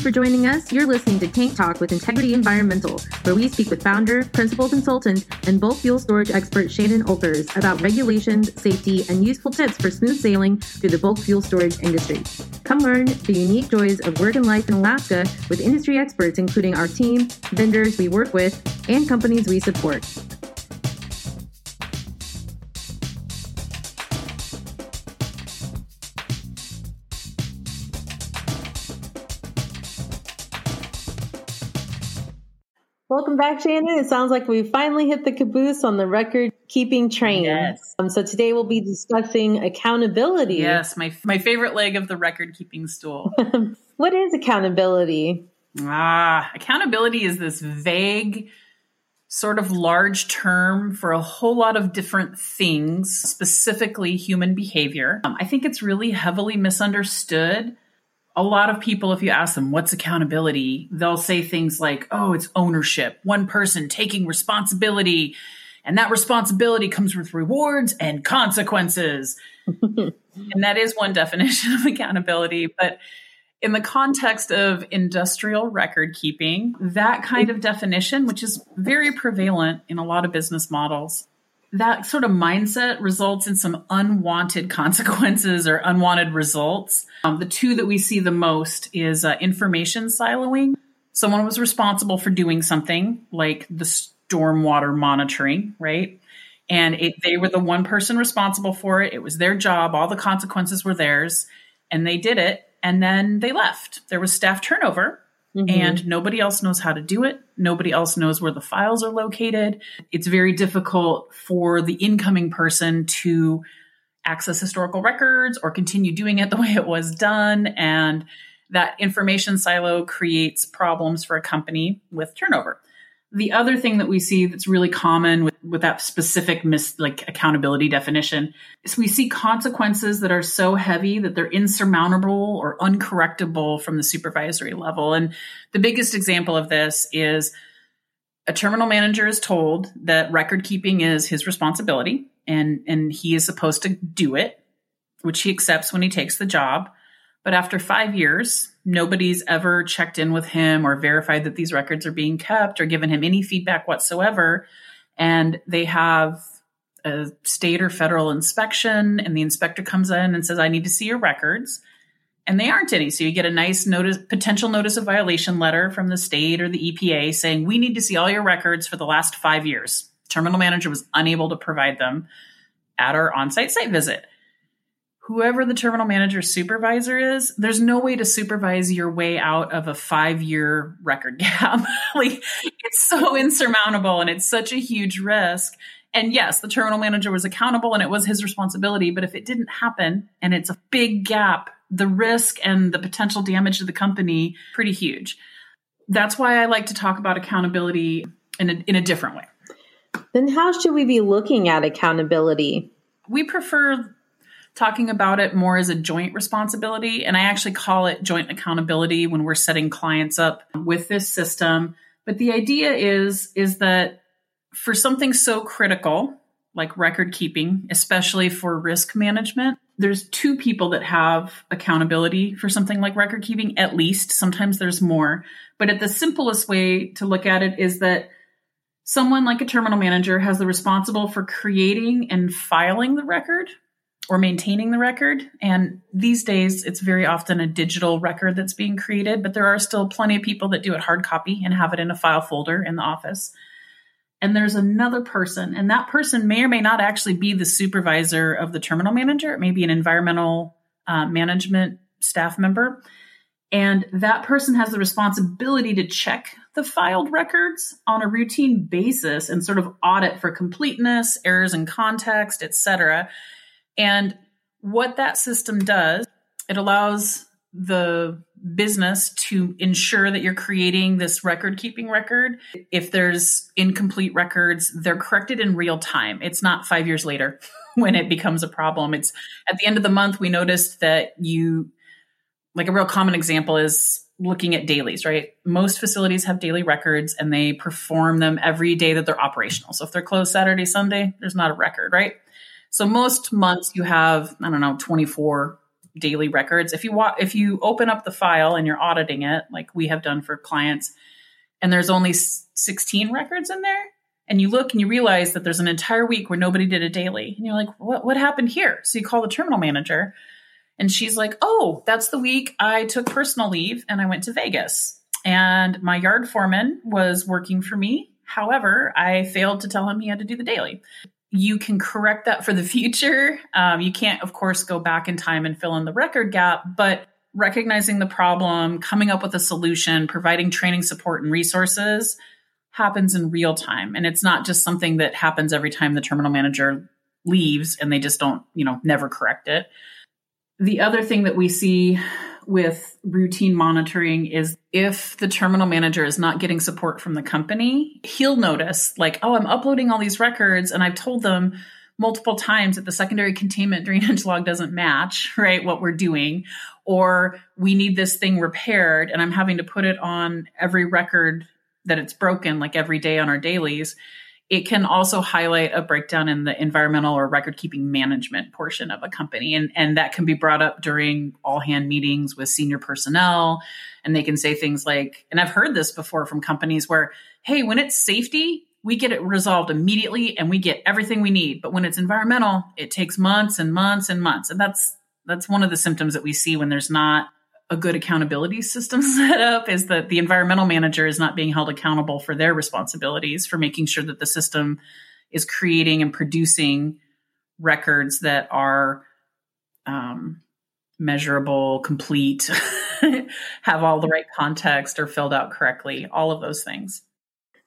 you for joining us. You're listening to Tank Talk with Integrity Environmental, where we speak with founder, principal consultant, and bulk fuel storage expert Shannon Olkers about regulations, safety, and useful tips for smooth sailing through the bulk fuel storage industry. Come learn the unique joys of work and life in Alaska with industry experts, including our team, vendors we work with, and companies we support. Welcome back, Shannon. It sounds like we finally hit the caboose on the record keeping train. Yes. Um, so today we'll be discussing accountability. Yes, my my favorite leg of the record keeping stool. what is accountability? ah, accountability is this vague sort of large term for a whole lot of different things, specifically human behavior. Um, I think it's really heavily misunderstood a lot of people, if you ask them what's accountability, they'll say things like, oh, it's ownership, one person taking responsibility. And that responsibility comes with rewards and consequences. and that is one definition of accountability. But in the context of industrial record keeping, that kind of definition, which is very prevalent in a lot of business models, that sort of mindset results in some unwanted consequences or unwanted results. Um, the two that we see the most is uh, information siloing. Someone was responsible for doing something like the stormwater monitoring, right? And it, they were the one person responsible for it. It was their job. All the consequences were theirs, and they did it. And then they left. There was staff turnover, Mm-hmm. and nobody else knows how to do it. Nobody else knows where the files are located. It's very difficult for the incoming person to access historical records or continue doing it the way it was done. And that information silo creates problems for a company with turnover. The other thing that we see that's really common with, that specific mis, like accountability definition is we see consequences that are so heavy that they're insurmountable or uncorrectable from the supervisory level. And the biggest example of this is a terminal manager is told that record keeping is his responsibility and, and he is supposed to do it, which he accepts when he takes the job. But after five years, nobody's ever checked in with him or verified that these records are being kept or given him any feedback whatsoever. And they have a state or federal inspection, and the inspector comes in and says, I need to see your records. And they aren't any. So you get a nice notice, potential notice of violation letter from the state or the EPA saying, We need to see all your records for the last five years. Terminal manager was unable to provide them at our on site site visit whoever the terminal manager supervisor is, there's no way to supervise your way out of a five year record gap. like it's so insurmountable and it's such a huge risk. And yes, the terminal manager was accountable and it was his responsibility. But if it didn't happen and it's a big gap, the risk and the potential damage to the company pretty huge. That's why I like to talk about accountability in a, in a different way. Then how should we be looking at accountability? We prefer talking about it more as a joint responsibility. And I actually call it joint accountability when we're setting clients up with this system. But the idea is, is that for something so critical, like record keeping, especially for risk management, there's two people that have accountability for something like record keeping, at least. Sometimes there's more. But at the simplest way to look at it is that someone like a terminal manager has the responsible for creating and filing the record or maintaining the record. And these days, it's very often a digital record that's being created, but there are still plenty of people that do it hard copy and have it in a file folder in the office. And there's another person, and that person may or may not actually be the supervisor of the terminal manager. It may be an environmental uh, management staff member. And that person has the responsibility to check the filed records on a routine basis and sort of audit for completeness, errors in context, et cetera. And what that system does, it allows the business to ensure that you're creating this record keeping record. If there's incomplete records, they're corrected in real time. It's not five years later when it becomes a problem. It's at the end of the month, we noticed that you, like a real common example is looking at dailies, right? Most facilities have daily records and they perform them every day that they're operational. So if they're closed Saturday, Sunday, there's not a record, right? So most months you have, I don't know, 24 daily records. If you wa- if you open up the file and you're auditing it, like we have done for clients, and there's only 16 records in there, and you look and you realize that there's an entire week where nobody did a daily, and you're like, what what happened here? So you call the terminal manager, and she's like, oh, that's the week I took personal leave and I went to Vegas, and my yard foreman was working for me. However, I failed to tell him he had to do the daily you can correct that for the future. Um, you can't, of course, go back in time and fill in the record gap, but recognizing the problem, coming up with a solution, providing training support and resources happens in real time. And it's not just something that happens every time the terminal manager leaves and they just don't, you know, never correct it. The other thing that we see with routine monitoring is if the terminal manager is not getting support from the company, he'll notice, like, oh, I'm uploading all these records and I've told them multiple times that the secondary containment drainage log doesn't match, right, what we're doing, or we need this thing repaired and I'm having to put it on every record that it's broken, like every day on our dailies it can also highlight a breakdown in the environmental or record keeping management portion of a company. And, and that can be brought up during all hand meetings with senior personnel. And they can say things like, and I've heard this before from companies where, hey, when it's safety, we get it resolved immediately and we get everything we need. But when it's environmental, it takes months and months and months. And that's that's one of the symptoms that we see when there's not a good accountability system set up is that the environmental manager is not being held accountable for their responsibilities for making sure that the system is creating and producing records that are um, measurable, complete, have all the right context, or filled out correctly, all of those things.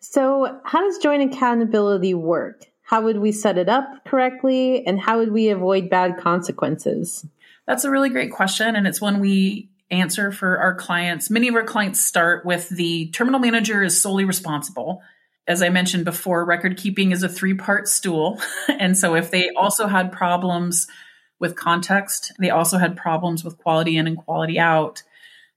So, how does joint accountability work? How would we set it up correctly, and how would we avoid bad consequences? That's a really great question, and it's one we answer for our clients. Many of our clients start with the terminal manager is solely responsible. As I mentioned before, record keeping is a three part stool. and so if they also had problems with context, they also had problems with quality in and quality out.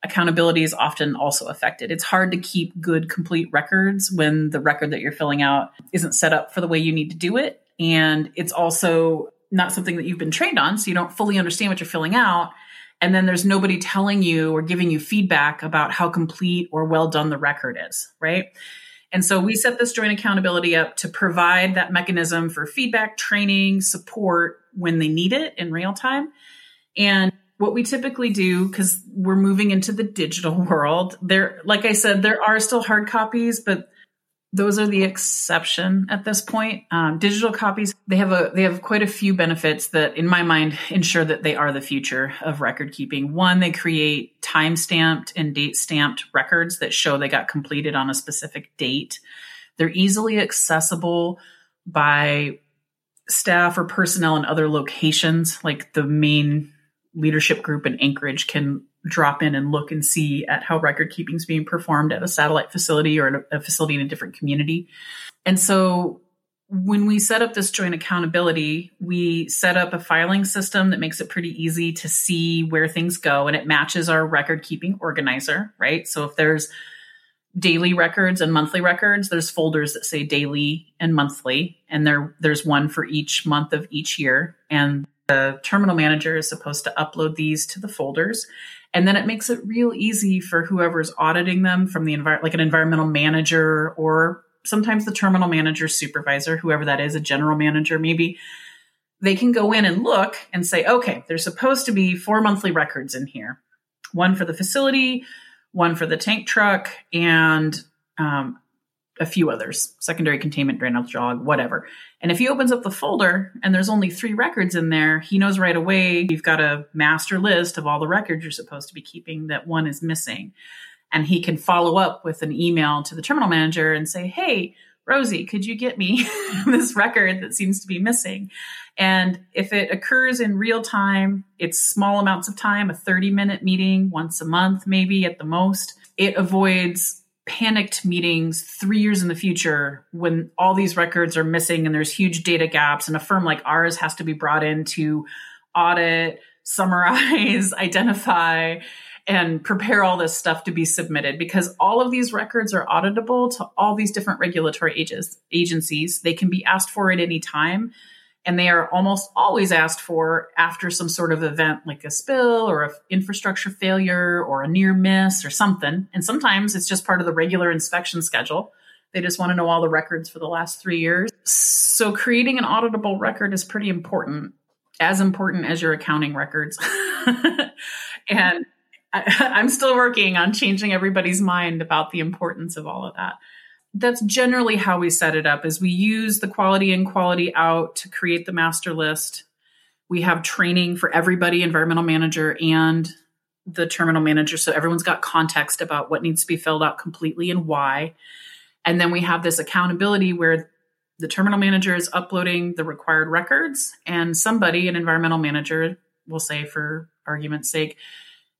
Accountability is often also affected. It's hard to keep good, complete records when the record that you're filling out isn't set up for the way you need to do it. And it's also not something that you've been trained on, so you don't fully understand what you're filling out and then there's nobody telling you or giving you feedback about how complete or well done the record is, right? And so we set this joint accountability up to provide that mechanism for feedback, training, support when they need it in real time. And what we typically do, because we're moving into the digital world, there, like I said, there are still hard copies, but those are the exception at this point. Um, digital copies they have a they have quite a few benefits that, in my mind, ensure that they are the future of record keeping. One, they create time stamped and date stamped records that show they got completed on a specific date. They're easily accessible by staff or personnel in other locations, like the main leadership group in Anchorage can drop in and look and see at how record keeping is being performed at a satellite facility or a facility in a different community. And so when we set up this joint accountability, we set up a filing system that makes it pretty easy to see where things go and it matches our record keeping organizer, right? So if there's daily records and monthly records, there's folders that say daily and monthly, and there there's one for each month of each year. And the terminal manager is supposed to upload these to the folders. And then it makes it real easy for whoever's auditing them from the environment, like an environmental manager or sometimes the terminal manager supervisor, whoever that is, a general manager, maybe they can go in and look and say, okay, there's supposed to be four monthly records in here. One for the facility, one for the tank truck, and um, a few others secondary containment drain drainage log whatever. And if he opens up the folder and there's only three records in there he knows right away you've got a master list of all the records you're supposed to be keeping that one is missing. And he can follow up with an email to the terminal manager and say hey rosie could you get me this record that seems to be missing? And if it occurs in real time it's small amounts of time a 30 minute meeting once a month maybe at the most it avoids panicked meetings three years in the future when all these records are missing and there's huge data gaps and a firm like ours has to be brought in to audit summarize identify and prepare all this stuff to be submitted because all of these records are auditable to all these different regulatory ages, agencies. They can be asked for at any time and they are almost always asked for after some sort of event like a spill or an infrastructure failure or a near miss or something. And sometimes it's just part of the regular inspection schedule. They just want to know all the records for the last three years. So creating an auditable record is pretty important, as important as your accounting records. and I, I'm still working on changing everybody's mind about the importance of all of that that's generally how we set it up is we use the quality in quality out to create the master list. We have training for everybody environmental manager and the terminal manager so everyone's got context about what needs to be filled out completely and why. And then we have this accountability where the terminal manager is uploading the required records and somebody an environmental manager will say for argument's sake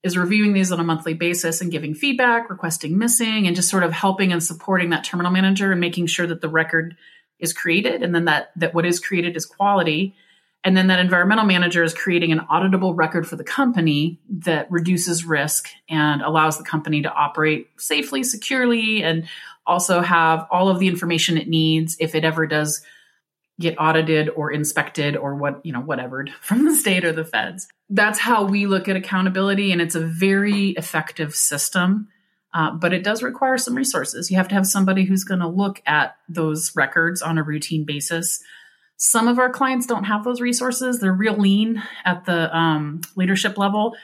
is reviewing these on a monthly basis and giving feedback, requesting missing, and just sort of helping and supporting that terminal manager and making sure that the record is created and then that that what is created is quality. And then that environmental manager is creating an auditable record for the company that reduces risk and allows the company to operate safely, securely, and also have all of the information it needs if it ever does get audited or inspected or what, you know, whatever from the state or the feds. That's how we look at accountability. And it's a very effective system. Uh, but it does require some resources. You have to have somebody who's going to look at those records on a routine basis. Some of our clients don't have those resources. They're real lean at the um, leadership level.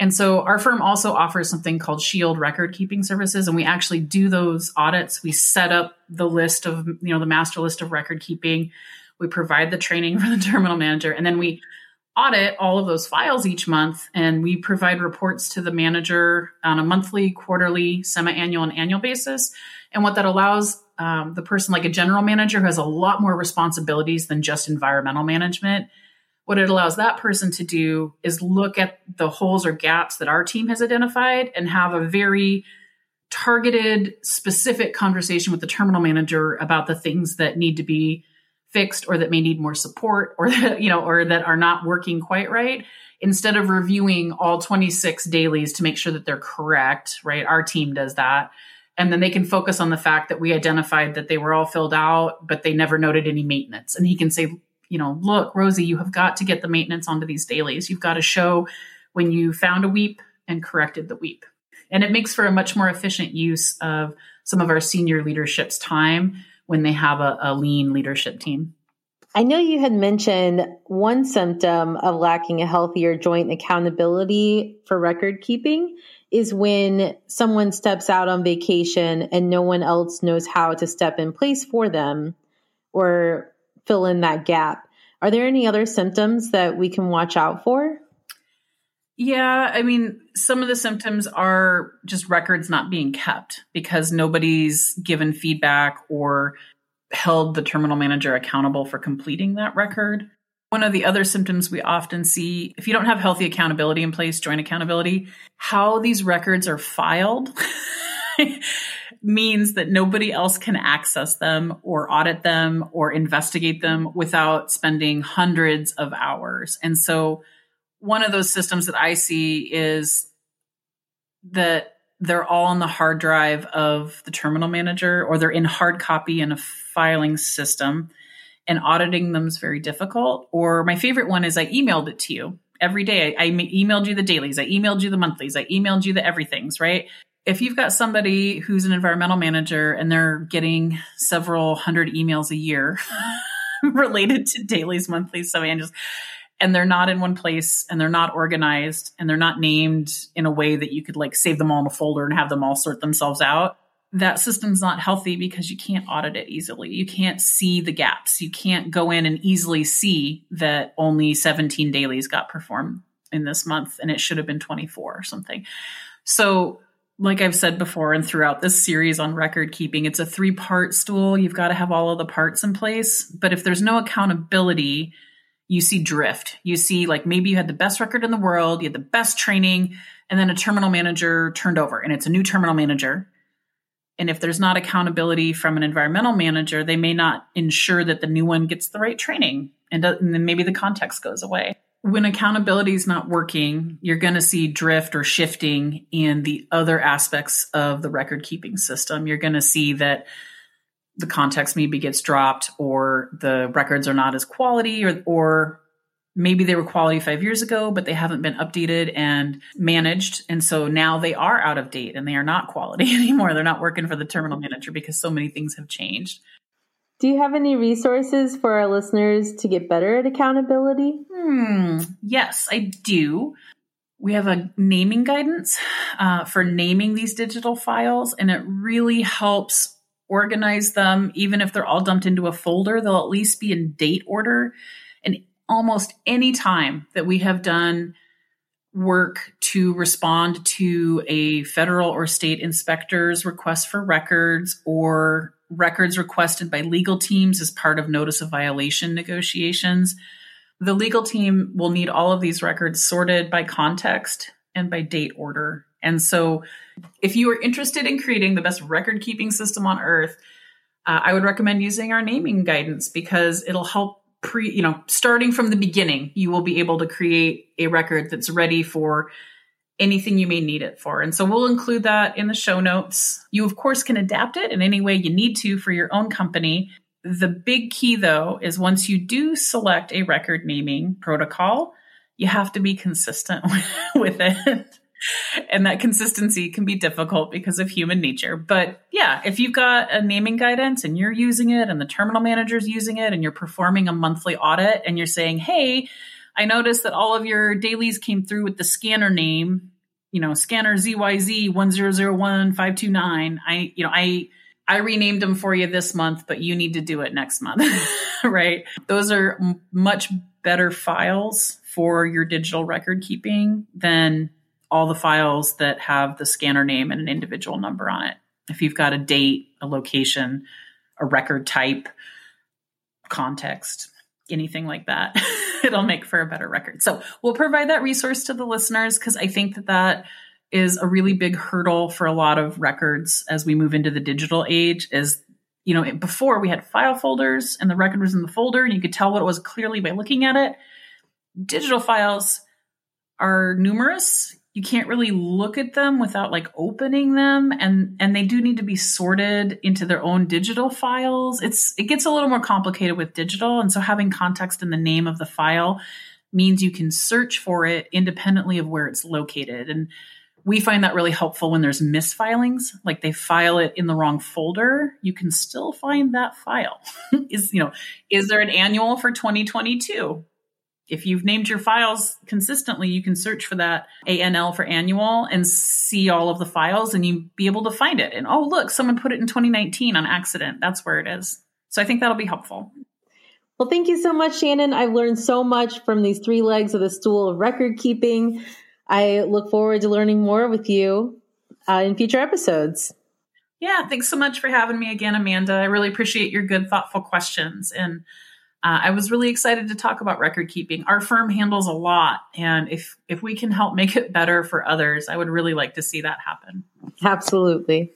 And so our firm also offers something called Shield record keeping services. And we actually do those audits. We set up the list of, you know, the master list of record keeping. We provide the training for the terminal manager, and then we audit all of those files each month. And we provide reports to the manager on a monthly, quarterly, semi annual, and annual basis. And what that allows um, the person, like a general manager who has a lot more responsibilities than just environmental management, what it allows that person to do is look at the holes or gaps that our team has identified and have a very targeted, specific conversation with the terminal manager about the things that need to be fixed or that may need more support or that, you know, or that are not working quite right instead of reviewing all 26 dailies to make sure that they're correct, right? Our team does that. And then they can focus on the fact that we identified that they were all filled out, but they never noted any maintenance. And he can say, you know, look, Rosie, you have got to get the maintenance onto these dailies. You've got to show when you found a weep and corrected the weep. And it makes for a much more efficient use of some of our senior leadership's time when they have a, a lean leadership team. I know you had mentioned one symptom of lacking a healthier joint accountability for record keeping is when someone steps out on vacation and no one else knows how to step in place for them or fill in that gap. Are there any other symptoms that we can watch out for? Yeah, I mean, some of the symptoms are just records not being kept because nobody's given feedback or held the terminal manager accountable for completing that record. One of the other symptoms we often see, if you don't have healthy accountability in place, joint accountability, how these records are filed means that nobody else can access them or audit them or investigate them without spending hundreds of hours. And so one of those systems that I see is that they're all on the hard drive of the terminal manager or they're in hard copy in a filing system and auditing them is very difficult. Or my favorite one is I emailed it to you every day. I, I emailed you the dailies, I emailed you the monthlies, I emailed you the everythings, right? If you've got somebody who's an environmental manager and they're getting several hundred emails a year related to dailies, monthlies, so annuals, and they're not in one place and they're not organized and they're not named in a way that you could like save them all in a folder and have them all sort themselves out that system's not healthy because you can't audit it easily. You can't see the gaps. You can't go in and easily see that only 17 dailies got performed in this month and it should have been 24 or something. So like I've said before and throughout this series on record keeping, it's a three part stool. You've got to have all of the parts in place. But if there's no accountability, you see drift. You see, like, maybe you had the best record in the world, you had the best training, and then a terminal manager turned over and it's a new terminal manager. And if there's not accountability from an environmental manager, they may not ensure that the new one gets the right training. And, uh, and then maybe the context goes away. When accountability is not working, you're going to see drift or shifting in the other aspects of the record keeping system. You're going to see that the context maybe gets dropped or the records are not as quality or or maybe they were quality five years ago, but they haven't been updated and managed. And so now they are out of date and they are not quality anymore. They're not working for the terminal manager because so many things have changed. Do you have any resources for our listeners to get better at accountability? Hmm. Yes, I do. We have a naming guidance uh, for naming these digital files, and it really helps organize them. Even if they're all dumped into a folder, they'll at least be in date order. And almost any time that we have done work to respond to a federal or state inspector's request for records or records requested by legal teams as part of notice of violation negotiations. The legal team will need all of these records sorted by context and by date order. And so, if you are interested in creating the best record keeping system on earth, uh, I would recommend using our naming guidance because it'll help pre, you know, starting from the beginning, you will be able to create a record that's ready for anything you may need it for. And so we'll include that in the show notes. You, of course, can adapt it in any way you need to for your own company. The big key, though, is once you do select a record naming protocol, you have to be consistent with it. and that consistency can be difficult because of human nature. But yeah, if you've got a naming guidance and you're using it and the terminal manager's using it and you're performing a monthly audit and you're saying, hey, I noticed that all of your dailies came through with the scanner name, you know, scanner ZYZ 1001529. I, you know, I, I renamed them for you this month, but you need to do it next month, right? Those are m- much better files for your digital record keeping than all the files that have the scanner name and an individual number on it. If you've got a date, a location, a record type, context, anything like that, it'll make for a better record. So we'll provide that resource to the listeners because I think that that is a really big hurdle for a lot of records as we move into the digital age is you know before we had file folders and the record was in the folder and you could tell what it was clearly by looking at it digital files are numerous you can't really look at them without like opening them and and they do need to be sorted into their own digital files. It's it gets a little more complicated with digital and so having context in the name of the file means you can search for it independently of where it's located. And we find that really helpful when there's misfilings like they file it in the wrong folder you can still find that file. Is you know is there an annual for 2022 if you've named your files consistently, you can search for that ANL for annual and see all of the files and you be able to find it. And oh, look, someone put it in 2019 on accident. That's where it is. So I think that'll be helpful. Well, thank you so much, Shannon. I've learned so much from these three legs of the stool of record keeping. I look forward to learning more with you uh, in future episodes. Yeah, thanks so much for having me again, Amanda. I really appreciate your good, thoughtful questions. And uh, I was really excited to talk about record keeping. Our firm handles a lot, and if if we can help make it better for others, I would really like to see that happen. Absolutely.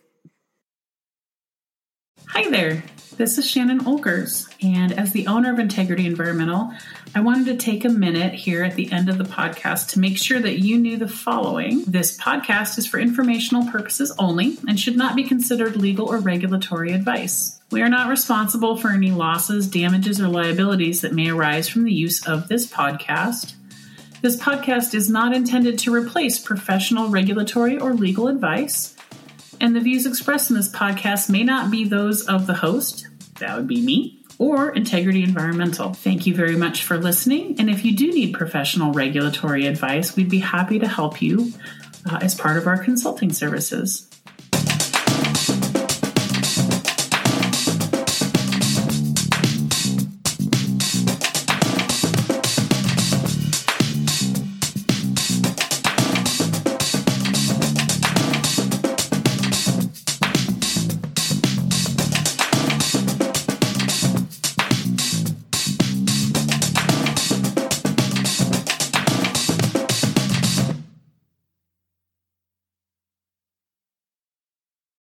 Hi there. This is Shannon Olkers, and as the owner of Integrity Environmental, I wanted to take a minute here at the end of the podcast to make sure that you knew the following. This podcast is for informational purposes only and should not be considered legal or regulatory advice. We are not responsible for any losses, damages, or liabilities that may arise from the use of this podcast. This podcast is not intended to replace professional regulatory or legal advice and the views expressed in this podcast may not be those of the host, that would be me, or Integrity Environmental. Thank you very much for listening. And if you do need professional regulatory advice, we'd be happy to help you uh, as part of our consulting services.